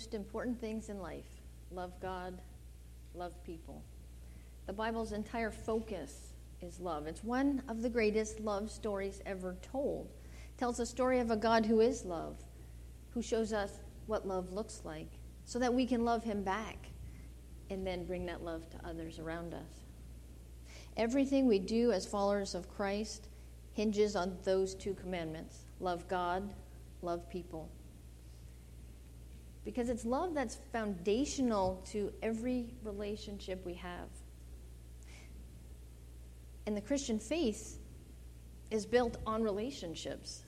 most important things in life love God, love people. The Bible's entire focus is love. It's one of the greatest love stories ever told. It tells the story of a God who is love, who shows us what love looks like, so that we can love him back and then bring that love to others around us. Everything we do as followers of Christ hinges on those two commandments love God, love people. Because it's love that's foundational to every relationship we have. And the Christian faith is built on relationships.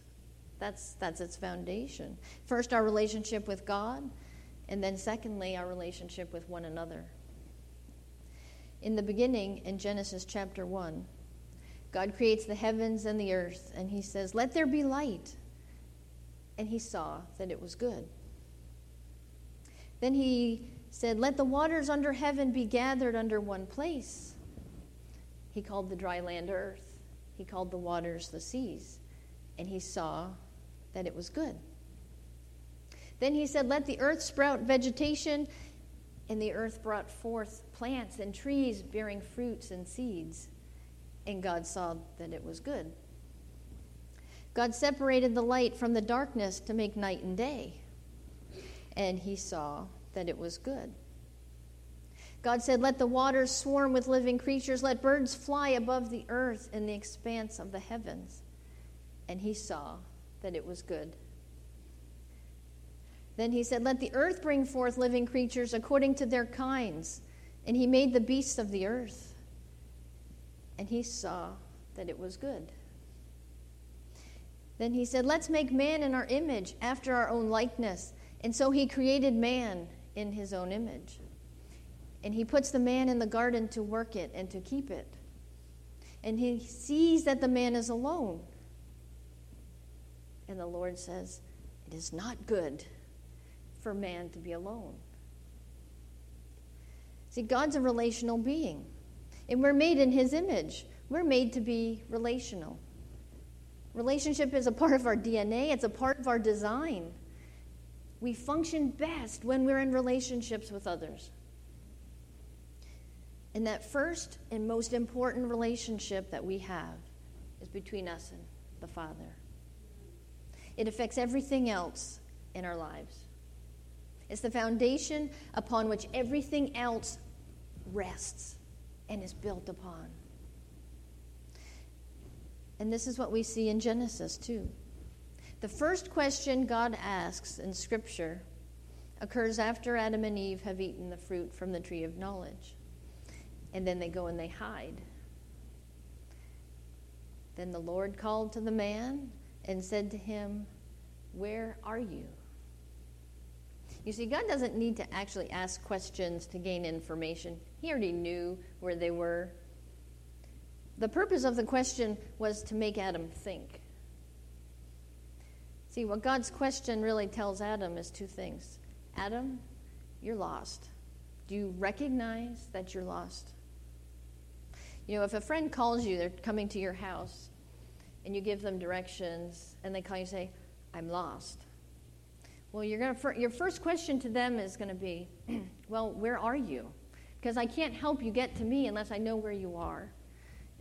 That's, that's its foundation. First, our relationship with God, and then, secondly, our relationship with one another. In the beginning, in Genesis chapter 1, God creates the heavens and the earth, and He says, Let there be light. And He saw that it was good. Then He said, Let the waters under heaven be gathered under one place. He called the dry land earth, He called the waters the seas, and He saw that it was good. Then He said, Let the earth sprout vegetation. And the earth brought forth plants and trees bearing fruits and seeds and God saw that it was good. God separated the light from the darkness to make night and day, and he saw that it was good. God said, Let the waters swarm with living creatures, let birds fly above the earth in the expanse of the heavens. And he saw that it was good. Then he said, Let the earth bring forth living creatures according to their kinds. And he made the beasts of the earth and he saw that it was good. Then he said, Let's make man in our image, after our own likeness. And so he created man in his own image. And he puts the man in the garden to work it and to keep it. And he sees that the man is alone. And the Lord says, It is not good for man to be alone. See, God's a relational being. And we're made in His image. We're made to be relational. Relationship is a part of our DNA, it's a part of our design. We function best when we're in relationships with others. And that first and most important relationship that we have is between us and the Father. It affects everything else in our lives. It's the foundation upon which everything else rests and is built upon. And this is what we see in Genesis, too. The first question God asks in Scripture occurs after Adam and Eve have eaten the fruit from the tree of knowledge. And then they go and they hide. Then the Lord called to the man and said to him, Where are you? You see, God doesn't need to actually ask questions to gain information. He already knew where they were. The purpose of the question was to make Adam think. See, what God's question really tells Adam is two things Adam, you're lost. Do you recognize that you're lost? You know, if a friend calls you, they're coming to your house, and you give them directions, and they call you and say, I'm lost. Well, you're gonna, your first question to them is going to be, Well, where are you? Because I can't help you get to me unless I know where you are.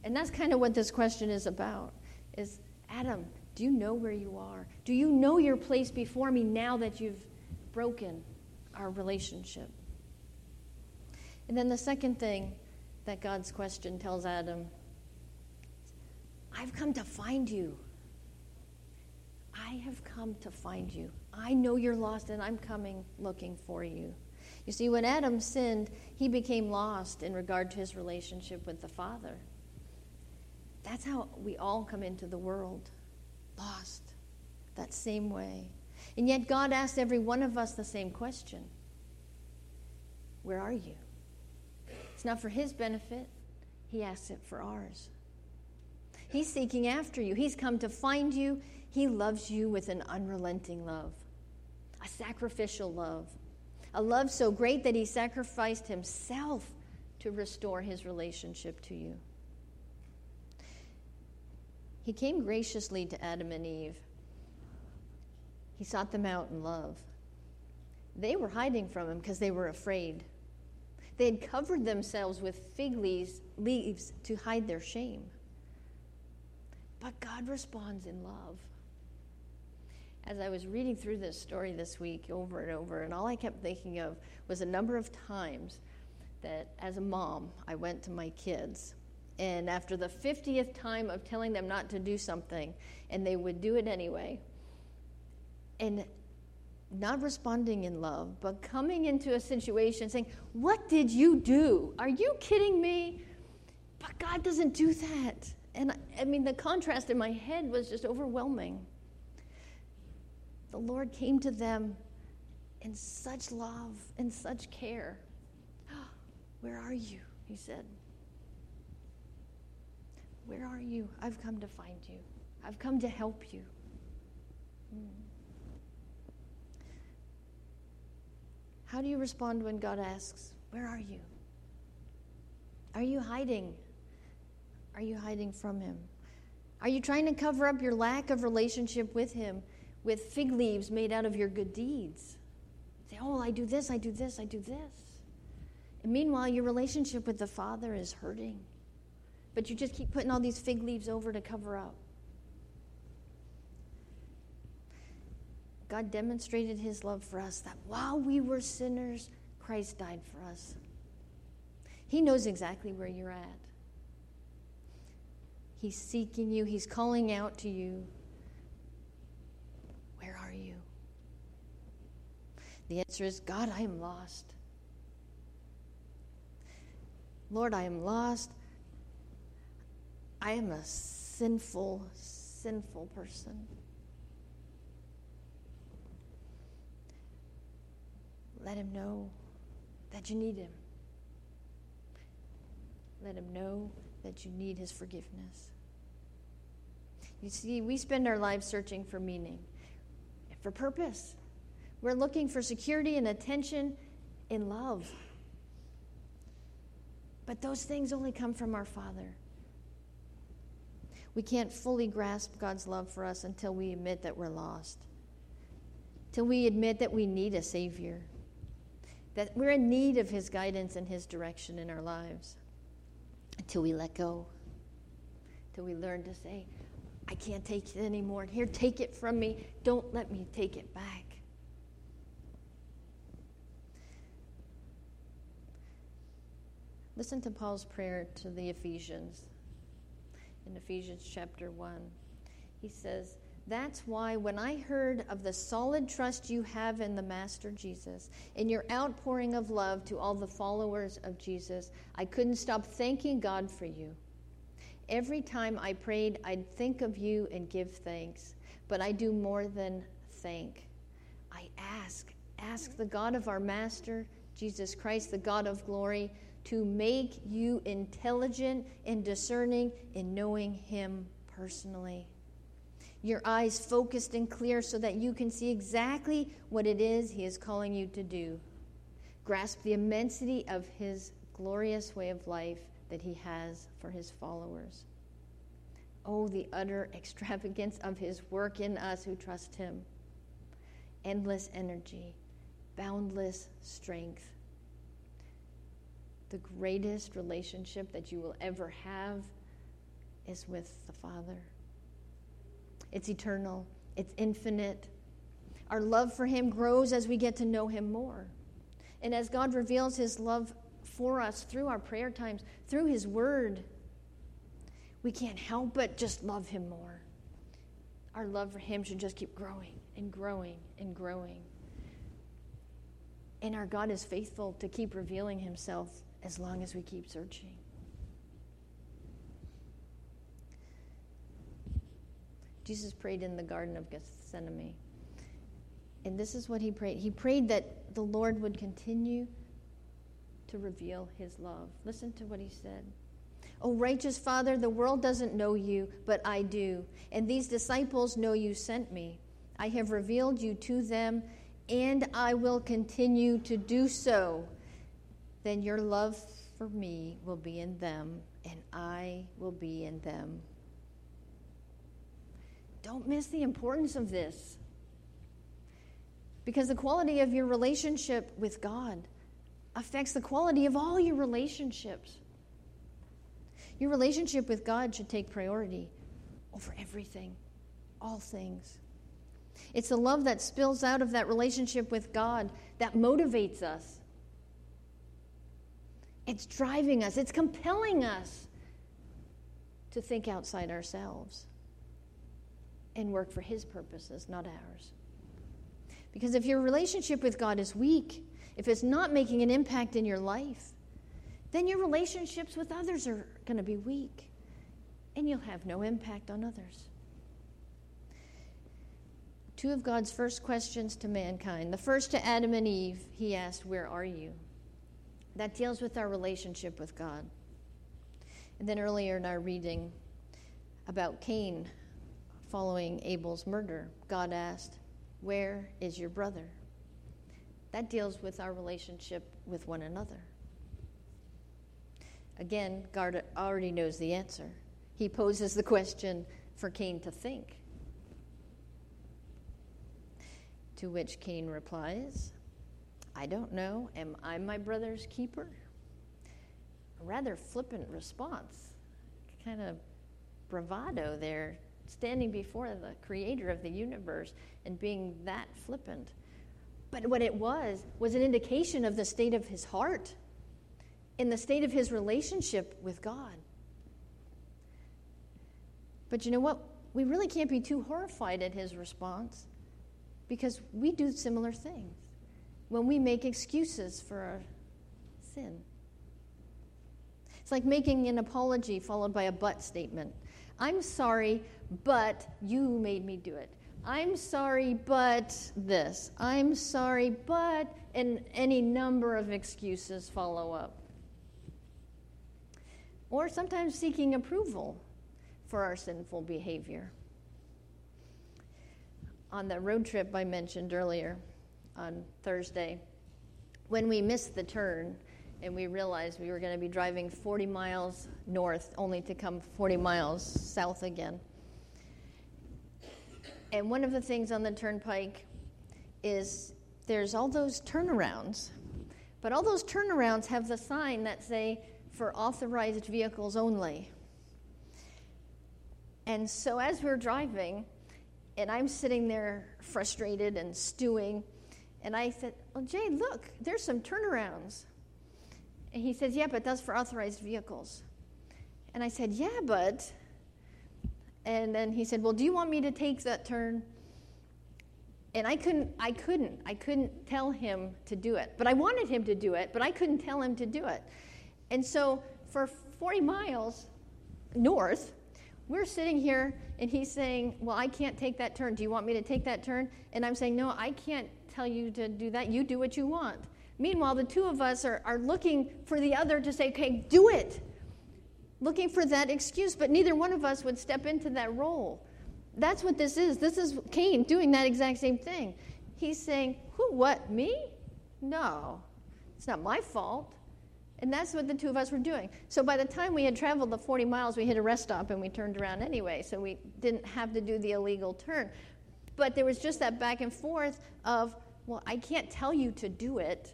And that's kind of what this question is about. Is Adam, do you know where you are? Do you know your place before me now that you've broken our relationship? And then the second thing that God's question tells Adam I've come to find you. I have come to find you. I know you're lost, and I'm coming looking for you. You see, when Adam sinned, he became lost in regard to his relationship with the Father. That's how we all come into the world lost, that same way. And yet, God asks every one of us the same question Where are you? It's not for his benefit, he asks it for ours. He's seeking after you, he's come to find you. He loves you with an unrelenting love, a sacrificial love, a love so great that he sacrificed himself to restore his relationship to you. He came graciously to Adam and Eve. He sought them out in love. They were hiding from him because they were afraid. They had covered themselves with fig leaves, leaves to hide their shame. But God responds in love. As I was reading through this story this week over and over, and all I kept thinking of was a number of times that as a mom, I went to my kids. And after the 50th time of telling them not to do something, and they would do it anyway, and not responding in love, but coming into a situation saying, What did you do? Are you kidding me? But God doesn't do that. And I mean, the contrast in my head was just overwhelming. The Lord came to them in such love and such care. Where are you? He said. Where are you? I've come to find you. I've come to help you. Mm. How do you respond when God asks, Where are you? Are you hiding? Are you hiding from Him? Are you trying to cover up your lack of relationship with Him with fig leaves made out of your good deeds? Say, Oh, I do this, I do this, I do this. And meanwhile, your relationship with the Father is hurting. But you just keep putting all these fig leaves over to cover up. God demonstrated his love for us that while we were sinners, Christ died for us. He knows exactly where you're at. He's seeking you, he's calling out to you. Where are you? The answer is God, I am lost. Lord, I am lost. I am a sinful, sinful person. Let him know that you need him. Let him know that you need his forgiveness. You see, we spend our lives searching for meaning, for purpose. We're looking for security and attention in love. But those things only come from our Father. We can't fully grasp God's love for us until we admit that we're lost, till we admit that we need a Savior that we're in need of His guidance and His direction in our lives until we let go, until we learn to say, I can't take it anymore. Here, take it from me. Don't let me take it back. Listen to Paul's prayer to the Ephesians in Ephesians chapter 1. He says, that's why when I heard of the solid trust you have in the Master Jesus, in your outpouring of love to all the followers of Jesus, I couldn't stop thanking God for you. Every time I prayed, I'd think of you and give thanks. But I do more than thank. I ask, ask the God of our Master, Jesus Christ, the God of glory, to make you intelligent and discerning in knowing Him personally your eyes focused and clear so that you can see exactly what it is He is calling you to do. Grasp the immensity of His glorious way of life that He has for His followers. Oh, the utter extravagance of His work in us who trust Him. Endless energy, boundless strength. The greatest relationship that you will ever have is with the Father it's eternal, it's infinite. Our love for Him grows as we get to know Him more. And as God reveals His love for us through our prayer times, through His Word, we can't help but just love Him more. Our love for Him should just keep growing and growing and growing. And our God is faithful to keep revealing Himself as long as we keep searching. Jesus prayed in the Garden of Gethsemane. And this is what he prayed. He prayed that the Lord would continue to reveal his love. Listen to what he said. Oh, righteous Father, the world doesn't know you, but I do. And these disciples know you sent me. I have revealed you to them, and I will continue to do so. Then your love for me will be in them, and I will be in them. Don't miss the importance of this. Because the quality of your relationship with God affects the quality of all your relationships. Your relationship with God should take priority over everything, all things. It's the love that spills out of that relationship with God that motivates us. It's driving us, it's compelling us to think outside ourselves and work for His purposes, not ours. Because if your relationship with God is weak, if it's not making an impact in your life, then your relationships with others are going to be weak and you'll have no impact on others. Two of God's first questions to mankind. The first to Adam and Eve, he asked, Where are you? That deals with our relationship with God. And then earlier in our reading about Cain following Abel's murder, God asked, Where is your brother? That deals with our relationship with one another. Again, God already knows the answer. He poses the question for Cain to think. To which Cain replies, I don't know. Am I my brother's keeper? A rather flippant response, kind of bravado there, standing before the creator of the universe and being that flippant. But what it was, was an indication of the state of his heart in the state of his relationship with God. But you know what? We really can't be too horrified at his response because we do similar things when we make excuses for our sin. It's like making an apology followed by a but statement. I'm sorry, but you made me do it. I'm sorry, but this. I'm sorry, but, and any number of excuses follow up. Or sometimes seeking approval for our sinful behavior. On that road trip I mentioned earlier on Thursday, when we missed the turn and we realized we were going to be driving 40 miles north only to come 40 miles south again and one of the things on the turnpike is there's all those turnarounds. But all those turnarounds have the sign that say for authorized vehicles only. And so as we're driving, and I'm sitting there frustrated and stewing, and I said, Well, Jay, look, there's some turnarounds. And he says, Yeah, but that's for authorized vehicles. And I said, Yeah, but and then he said, Well, do you want me to take that turn? And I couldn't, I couldn't, I couldn't tell him to do it. But I wanted him to do it, but I couldn't tell him to do it. And so for 40 miles north, we're sitting here and he's saying, Well, I can't take that turn. Do you want me to take that turn? And I'm saying, No, I can't tell you to do that. You do what you want. Meanwhile, the two of us are, are looking for the other to say, Okay, do it looking for that excuse, but neither one of us would step into that role. That's what this is. This is Cain doing that exact same thing. He's saying, Who, what, me? No, it's not my fault. And that's what the two of us were doing. So by the time we had traveled the 40 miles, we hit a rest stop and we turned around anyway. So we didn't have to do the illegal turn. But there was just that back and forth of, well, I can't tell you to do it,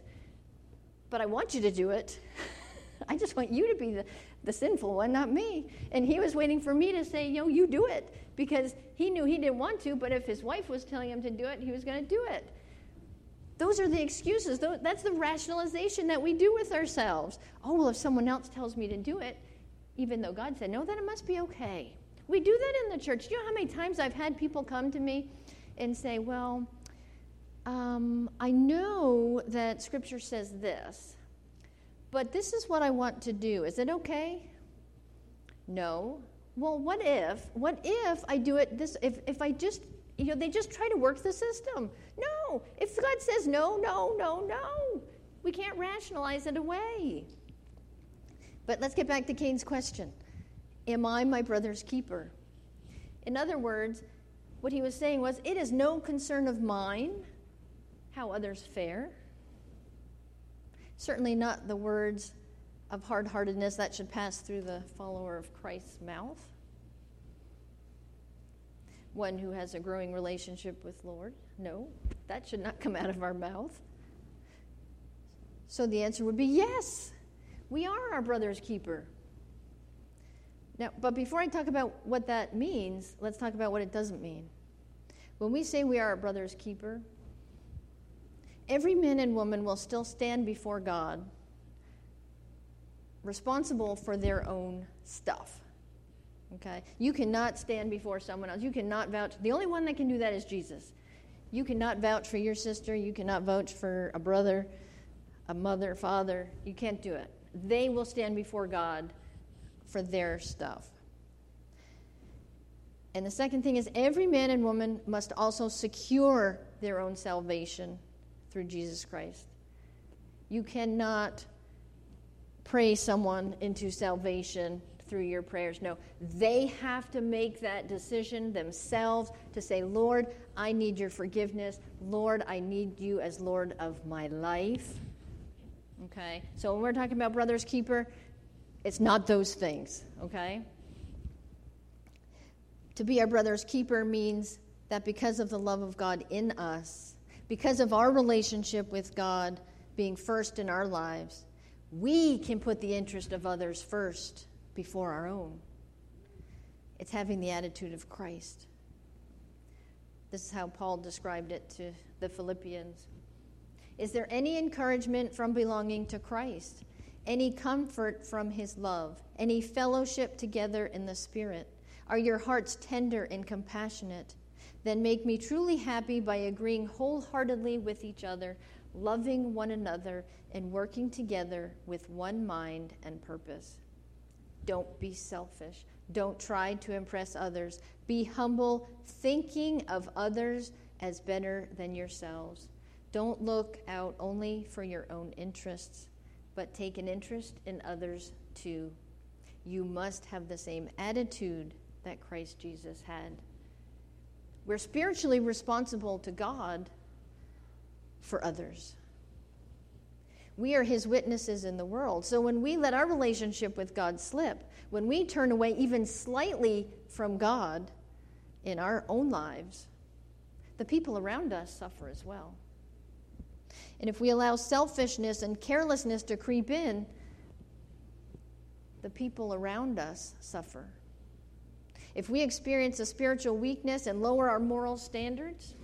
but I want you to do it. I just want you to be the, the sinful one, not me. And he was waiting for me to say, you know, you do it. Because he knew he didn't want to, but if his wife was telling him to do it, he was going to do it. Those are the excuses. That's the rationalization that we do with ourselves. Oh, well, if someone else tells me to do it, even though God said no, then it must be okay. We do that in the church. Do you know how many times I've had people come to me and say, Well, um, I know that Scripture says this, but this is what I want to do. Is it okay? No. Well, what if? What if I do it this if if I just you know, they just try to work the system. No. If God says no, no, no, no. We can't rationalize it away. But let's get back to Cain's question. Am I my brother's keeper? In other words, what he was saying was, it is no concern of mine how others fare. Certainly not the words of hard heartedness that should pass through the follower of Christ's mouth. One who has a growing relationship with Lord. No. That should not come out of our mouth. So the answer would be yes. We are our brother's keeper. Now, but before I talk about what that means, let's talk about what it doesn't mean. When we say we are our brother's keeper, every man and woman will still stand before God responsible for their own stuff. Okay? You cannot stand before someone else. You cannot vouch. The only one that can do that is Jesus. You cannot vouch for your sister. You cannot vouch for a brother, a mother, father. You can't do it. They will stand before God for their stuff. And the second thing is every man and woman must also secure their own salvation through Jesus Christ. You cannot pray someone into salvation through your prayers. No, they have to make that decision themselves to say, Lord, I need your forgiveness. Lord, I need you as Lord of my life. Okay? So when we're talking about brother's keeper, it's not those things, okay? To be our brother's keeper means that because of the love of God in us, because of our relationship with God being first in our lives, we can put the interest of others first before our own. It's having the attitude of Christ. This is how Paul described it to the Philippians. Is there any encouragement from belonging to Christ? Any comfort from his love? Any fellowship together in the Spirit? Are your hearts tender and compassionate? Then make me truly happy by agreeing wholeheartedly with each other, loving one another, and working together with one mind and purpose. Don't be selfish. Don't try to impress others. Be humble, thinking of others as better than yourselves. Don't look out only for your own interests, but take an interest in others too. You must have the same attitude that Christ Jesus had. We're spiritually responsible to God for others. We are his witnesses in the world. So when we let our relationship with God slip, when we turn away even slightly from God in our own lives, the people around us suffer as well. And if we allow selfishness and carelessness to creep in, the people around us suffer. If we experience a spiritual weakness and lower our moral standards,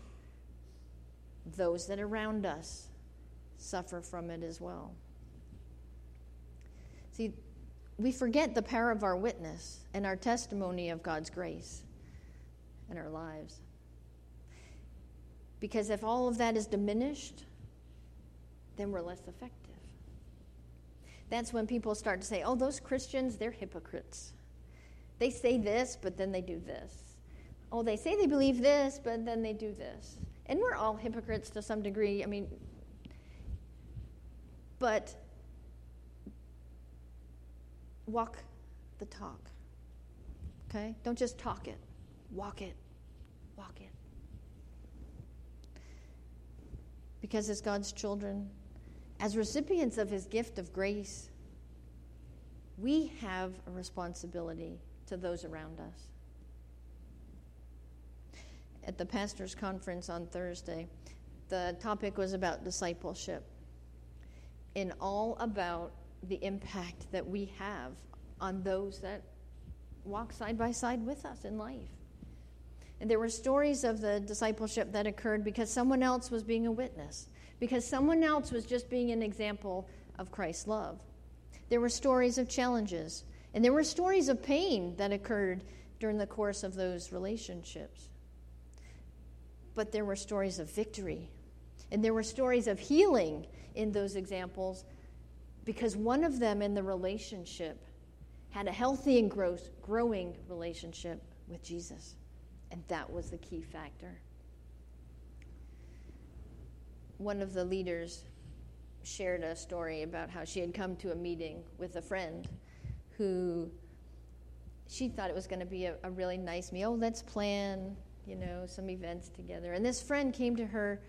those that around us suffer from it as well. See, we forget the power of our witness and our testimony of God's grace in our lives. Because if all of that is diminished, then we're less effective. That's when people start to say, oh, those Christians, they're hypocrites. They say this, but then they do this. Oh, they say they believe this, but then they do this. And we're all hypocrites to some degree. I mean, but walk the talk. Okay? Don't just talk it, walk it. Walk it. Because as God's children, as recipients of his gift of grace, we have a responsibility to those around us. At the pastor's conference on Thursday, the topic was about discipleship and all about the impact that we have on those that walk side by side with us in life. And there were stories of the discipleship that occurred because someone else was being a witness, because someone else was just being an example of Christ's love. There were stories of challenges, and there were stories of pain that occurred during the course of those relationships. But there were stories of victory, and there were stories of healing in those examples because one of them in the relationship had a healthy and growing relationship with Jesus. And that was the key factor. One of the leaders shared a story about how she had come to a meeting with a friend who she thought it was going to be a, a really nice meal. Oh, let's plan, you know, some events together. And this friend came to her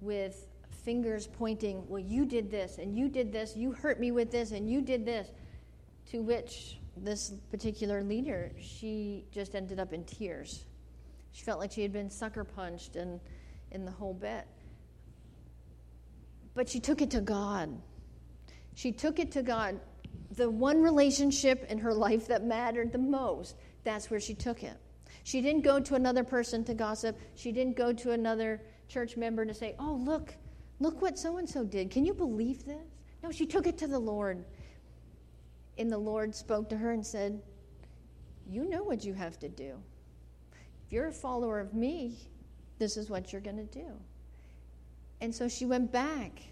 with fingers pointing, well, you did this, and you did this, you hurt me with this, and you did this. To which this particular leader, she just ended up in tears. She felt like she had been sucker punched, and in the whole bit. But she took it to God. She took it to God. The one relationship in her life that mattered the most, that's where she took it. She didn't go to another person to gossip. She didn't go to another church member to say, Oh, look, look what so and so did. Can you believe this? No, she took it to the Lord. And the Lord spoke to her and said, You know what you have to do. If you're a follower of me, this is what you're going to do. And so she went back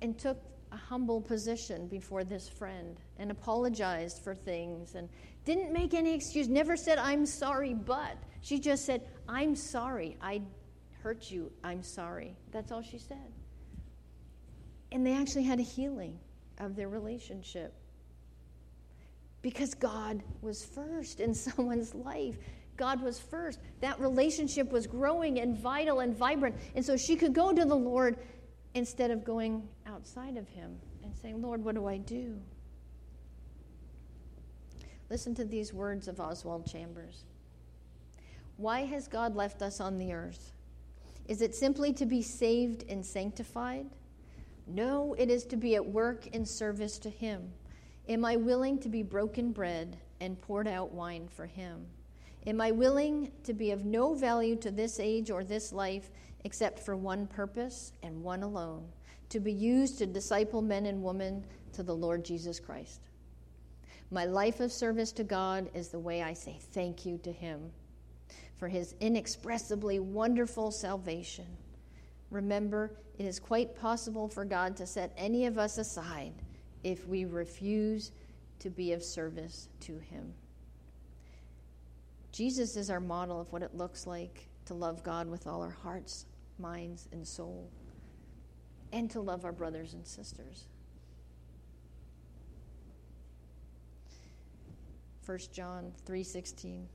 and took a humble position before this friend and apologized for things and didn't make any excuse, never said, I'm sorry, but. She just said, I'm sorry. I hurt you. I'm sorry. That's all she said. And they actually had a healing of their relationship because God was first in someone's life. God was first. That relationship was growing and vital and vibrant. And so she could go to the Lord instead of going outside of Him and saying, Lord, what do I do? Listen to these words of Oswald Chambers. Why has God left us on the earth? Is it simply to be saved and sanctified? No, it is to be at work in service to Him. Am I willing to be broken bread and poured out wine for Him? Am I willing to be of no value to this age or this life except for one purpose and one alone to be used to disciple men and women to the Lord Jesus Christ? My life of service to God is the way I say thank you to Him for His inexpressibly wonderful salvation. Remember, it is quite possible for God to set any of us aside if we refuse to be of service to Him. Jesus is our model of what it looks like to love God with all our hearts, minds, and soul, and to love our brothers and sisters. 1 John 3:16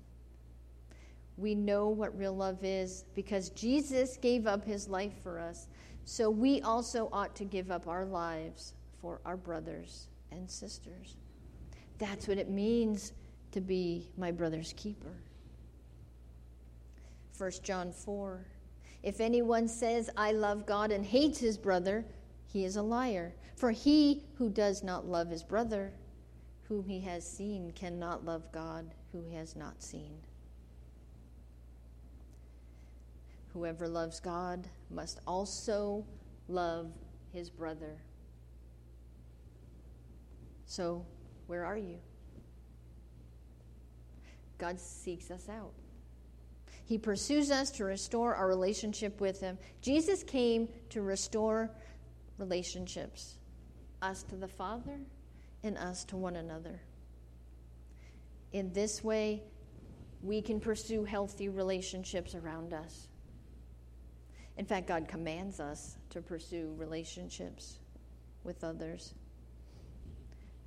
We know what real love is because Jesus gave up his life for us. So we also ought to give up our lives for our brothers and sisters. That's what it means to be my brother's keeper. 1 John 4. If anyone says, I love God and hates his brother, he is a liar. For he who does not love his brother, whom he has seen, cannot love God, who he has not seen. Whoever loves God must also love his brother. So, where are you? God seeks us out. He pursues us to restore our relationship with Him. Jesus came to restore relationships us to the Father and us to one another. In this way, we can pursue healthy relationships around us. In fact, God commands us to pursue relationships with others.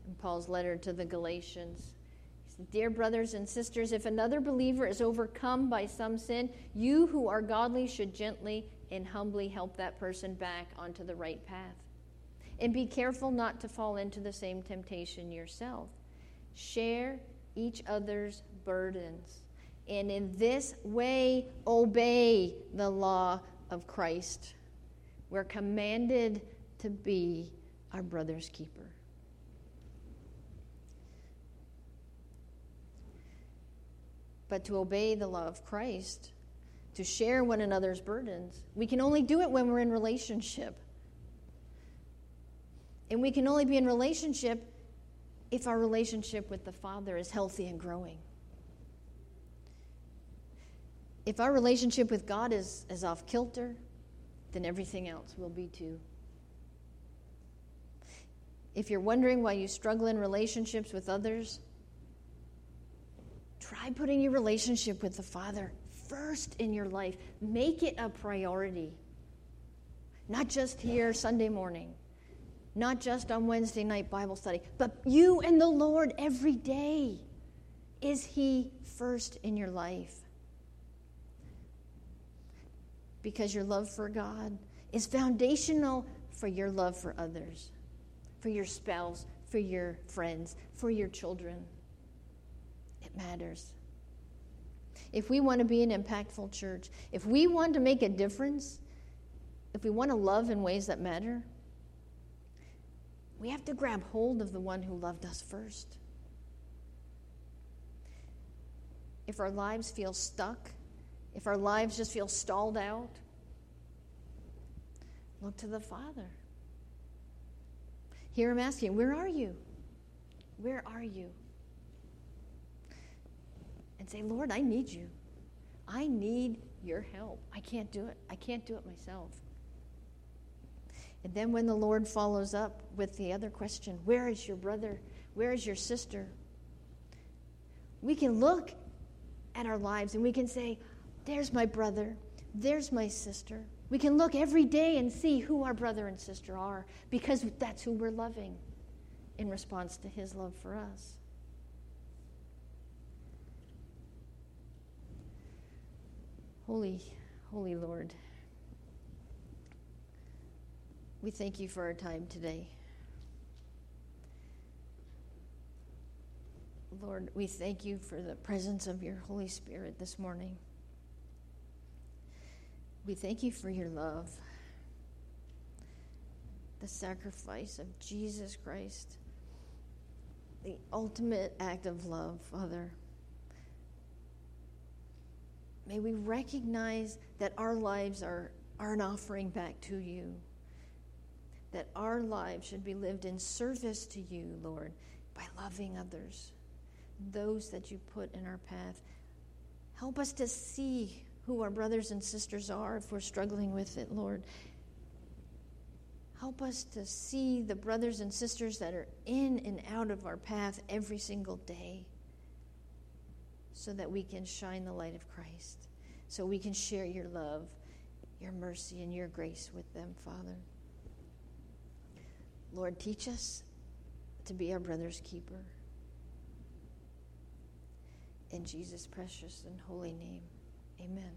In Paul's letter to the Galatians, Dear brothers and sisters, if another believer is overcome by some sin, you who are godly should gently and humbly help that person back onto the right path. And be careful not to fall into the same temptation yourself. Share each other's burdens. And in this way, obey the law of Christ. We're commanded to be our brother's keeper. But to obey the law of Christ, to share one another's burdens. We can only do it when we're in relationship. And we can only be in relationship if our relationship with the Father is healthy and growing. If our relationship with God is, is off kilter, then everything else will be too. If you're wondering why you struggle in relationships with others, Try putting your relationship with the Father first in your life. Make it a priority. Not just here Sunday morning, not just on Wednesday night Bible study, but you and the Lord every day. Is He first in your life? Because your love for God is foundational for your love for others, for your spouse, for your friends, for your children. It matters. if we want to be an impactful church, if we want to make a difference, if we want to love in ways that matter, we have to grab hold of the one who loved us first. If our lives feel stuck, if our lives just feel stalled out, look to the Father. Hear him asking, Where are you? Where are you? And say, Lord, I need you. I need your help. I can't do it. I can't do it myself. And then when the Lord follows up with the other question, Where is your brother? Where is your sister? We can look at our lives and we can say, There's my brother. There's my sister. We can look every day and see who our brother and sister are because that's who we're loving in response to his love for us. Holy, holy Lord, we thank you for our time today. Lord, we thank you for the presence of your Holy Spirit this morning. We thank you for your love, the sacrifice of Jesus Christ, the ultimate act of love, Father. May we recognize that our lives are, are an offering back to you, that our lives should be lived in service to you, Lord, by loving others, those that you put in our path. Help us to see who our brothers and sisters are if we're struggling with it, Lord. Help us to see the brothers and sisters that are in and out of our path every single day so that we can shine the light of Christ, so we can share your love, your mercy, and your grace with them, Father. Lord, teach us to be our brother's keeper. In Jesus' precious and holy name. Amen.